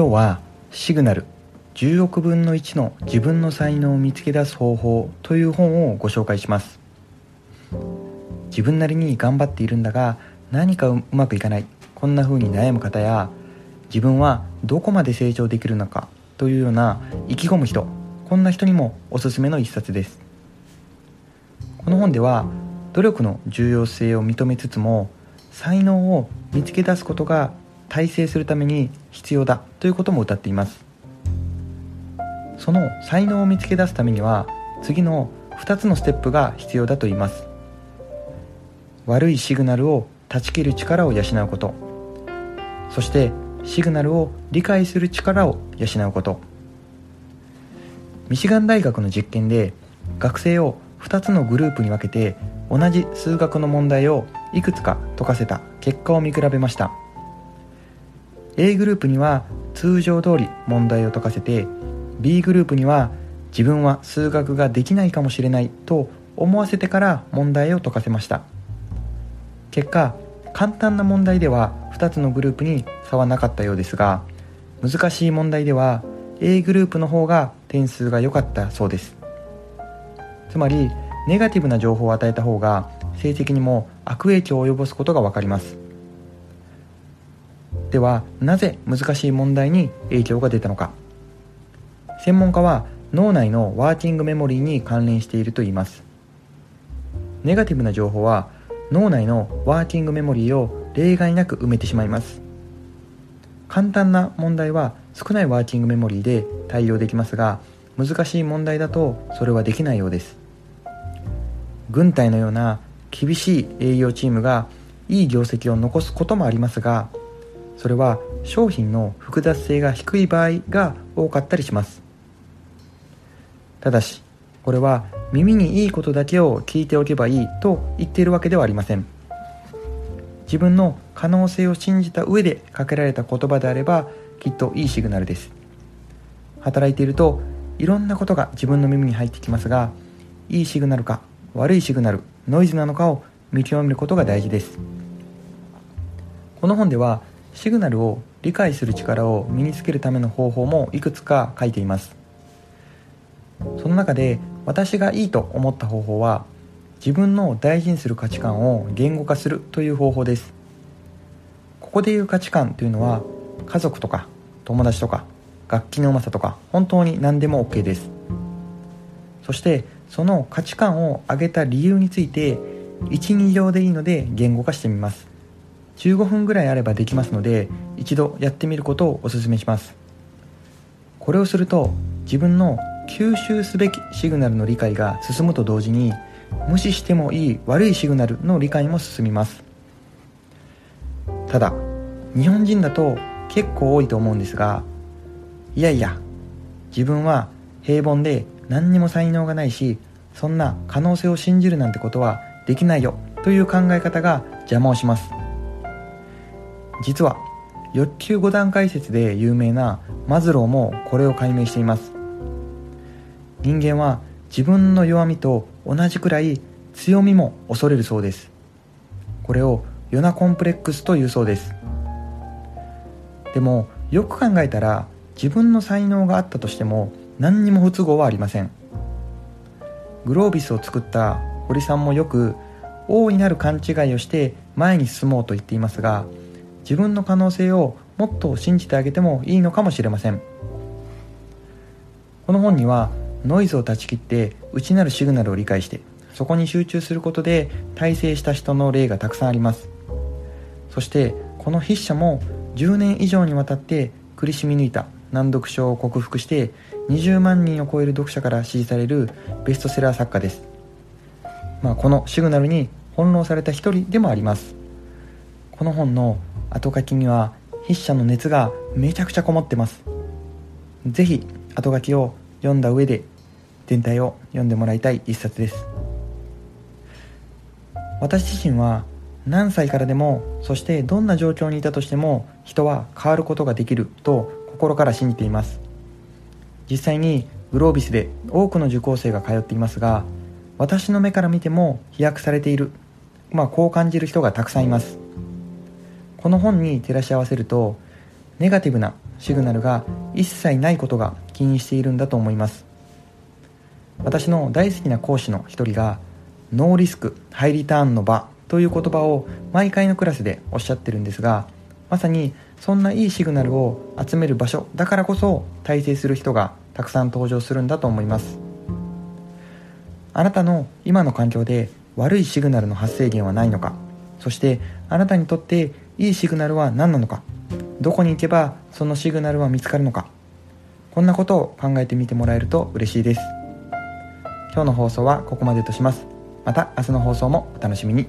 今日はシグナル10億分の1の自分の才能を見つけ出す方法という本をご紹介します。自分なりに頑張っているんだが何かうまくいかない。こんな風に悩む方や自分はどこまで成長できるのかというような意気込む人。こんな人にもおすすめの一冊です。この本では努力の重要性を認めつつも才能を見つけ出すことが大成するために必要だということも謳っています。その才能を見つけ出すためには次の2つのステップが必要だと言います。悪いシグナルを断ち切る力を養うこと。そしてシグナルを理解する力を養うこと。ミシガン大学の実験で学生を2つのグループに分けて同じ数学の問題をいくつか解かせた結果を見比べました。A グループには通常通り問題を解かせて B グループには自分は数学ができないかもしれないと思わせてから問題を解かせました。結果簡単な問題では2つのグループに差はなかったようですが難しい問題では A グループの方が点数が良かったそうです。つまりネガティブな情報を与えた方が成績にも悪影響を及ぼすことが分かります。ではなぜ難しい問題に影響が出たのか。専門家は脳内のワーキングメモリーに関連していると言います。ネガティブな情報は脳内のワーキングメモリーを例外なく埋めてしまいます。簡単な問題は少ないワーキングメモリーで対応できますが難しい問題だとそれはできないようです。軍隊のような厳しい営業チームがいい業績を残すこともありますがそれは商品の複雑性が低い場合が多かったりします。ただしこれは耳にいいことだけを聞いておけばいいと言っているわけではありません。自分の可能性を信じた上でかけられた言葉であればきっといいシグナルです。働いているといろんなことが自分の耳に入ってきますがいいシグナルか悪いシグナルノイズなのかを見極めることが大事です。この本ではシグナルを理解する力を身につけるための方法もいくつか書いています。その中で私がいいと思った方法は自分の大事にする価値観を言語化するという方法です。ここでいう価値観というのは家族とか友達とか楽器のうまさとか本当に何でも OK です。そしてその価値観を上げた理由について12行でいいので言語化してみます。15分ぐらいあればできますので一度やってみることをお勧めします。これをすると自分の吸収すべきシグナルの理解が進むと同時に無視してもいい悪いシグナルの理解も進みます。ただ日本人だと結構多いと思うんですがいやいや自分は平凡で何にも才能がないしそんな可能性を信じるなんてことはできないよという考え方が邪魔をします。実は欲求5段階説で有名なマズローもこれを解明しています。人間は自分の弱みと同じくらい強みも恐れるそうです。これをヨナコンプレックスというそうです。でもよく考えたら自分の才能があったとしても何にも不都合はありません。グロービスを作った堀さんもよく大いなる勘違いをして前に進もうと言っていますが自分の可能性をもっと信じてあげてもいいのかもしれません。この本にはノイズを断ち切って内なるシグナルを理解してそこに集中することで大成した人の例がたくさんあります。そしてこの筆者も10年以上にわたって苦しみ抜いた難読症を克服して20万人を超える読者から支持されるベストセラー作家です、まあ、このシグナルに翻弄された一人でもあります。この本の後書きには筆者の熱がめちゃくちゃこもってます。是非後書きを読んだ上で全体を読んでもらいたい一冊です。私自身は何歳からでもそしてどんな状況にいたとしても人は変わることができると心から信じています。実際にグロービスで多くの受講生が通っていますが私の目から見ても飛躍されている。まあこう感じる人がたくさんいます。この本に照らし合わせるとネガティブなシグナルが一切ないことが起因しているんだと思います。私の大好きな講師の一人がノーリスクハイリターンの場という言葉を毎回のクラスでおっしゃってるんですがまさにそんないいシグナルを集める場所だからこそ大成する人がたくさん登場するんだと思います。あなたの今の環境で悪いシグナルの発生源はないのかそしてあなたにとっていいシグナルは何なのか？どこに行けばそのシグナルは見つかるのか？こんなことを考えてみてもらえると嬉しいです。今日の放送はここまでとします。また明日の放送もお楽しみに。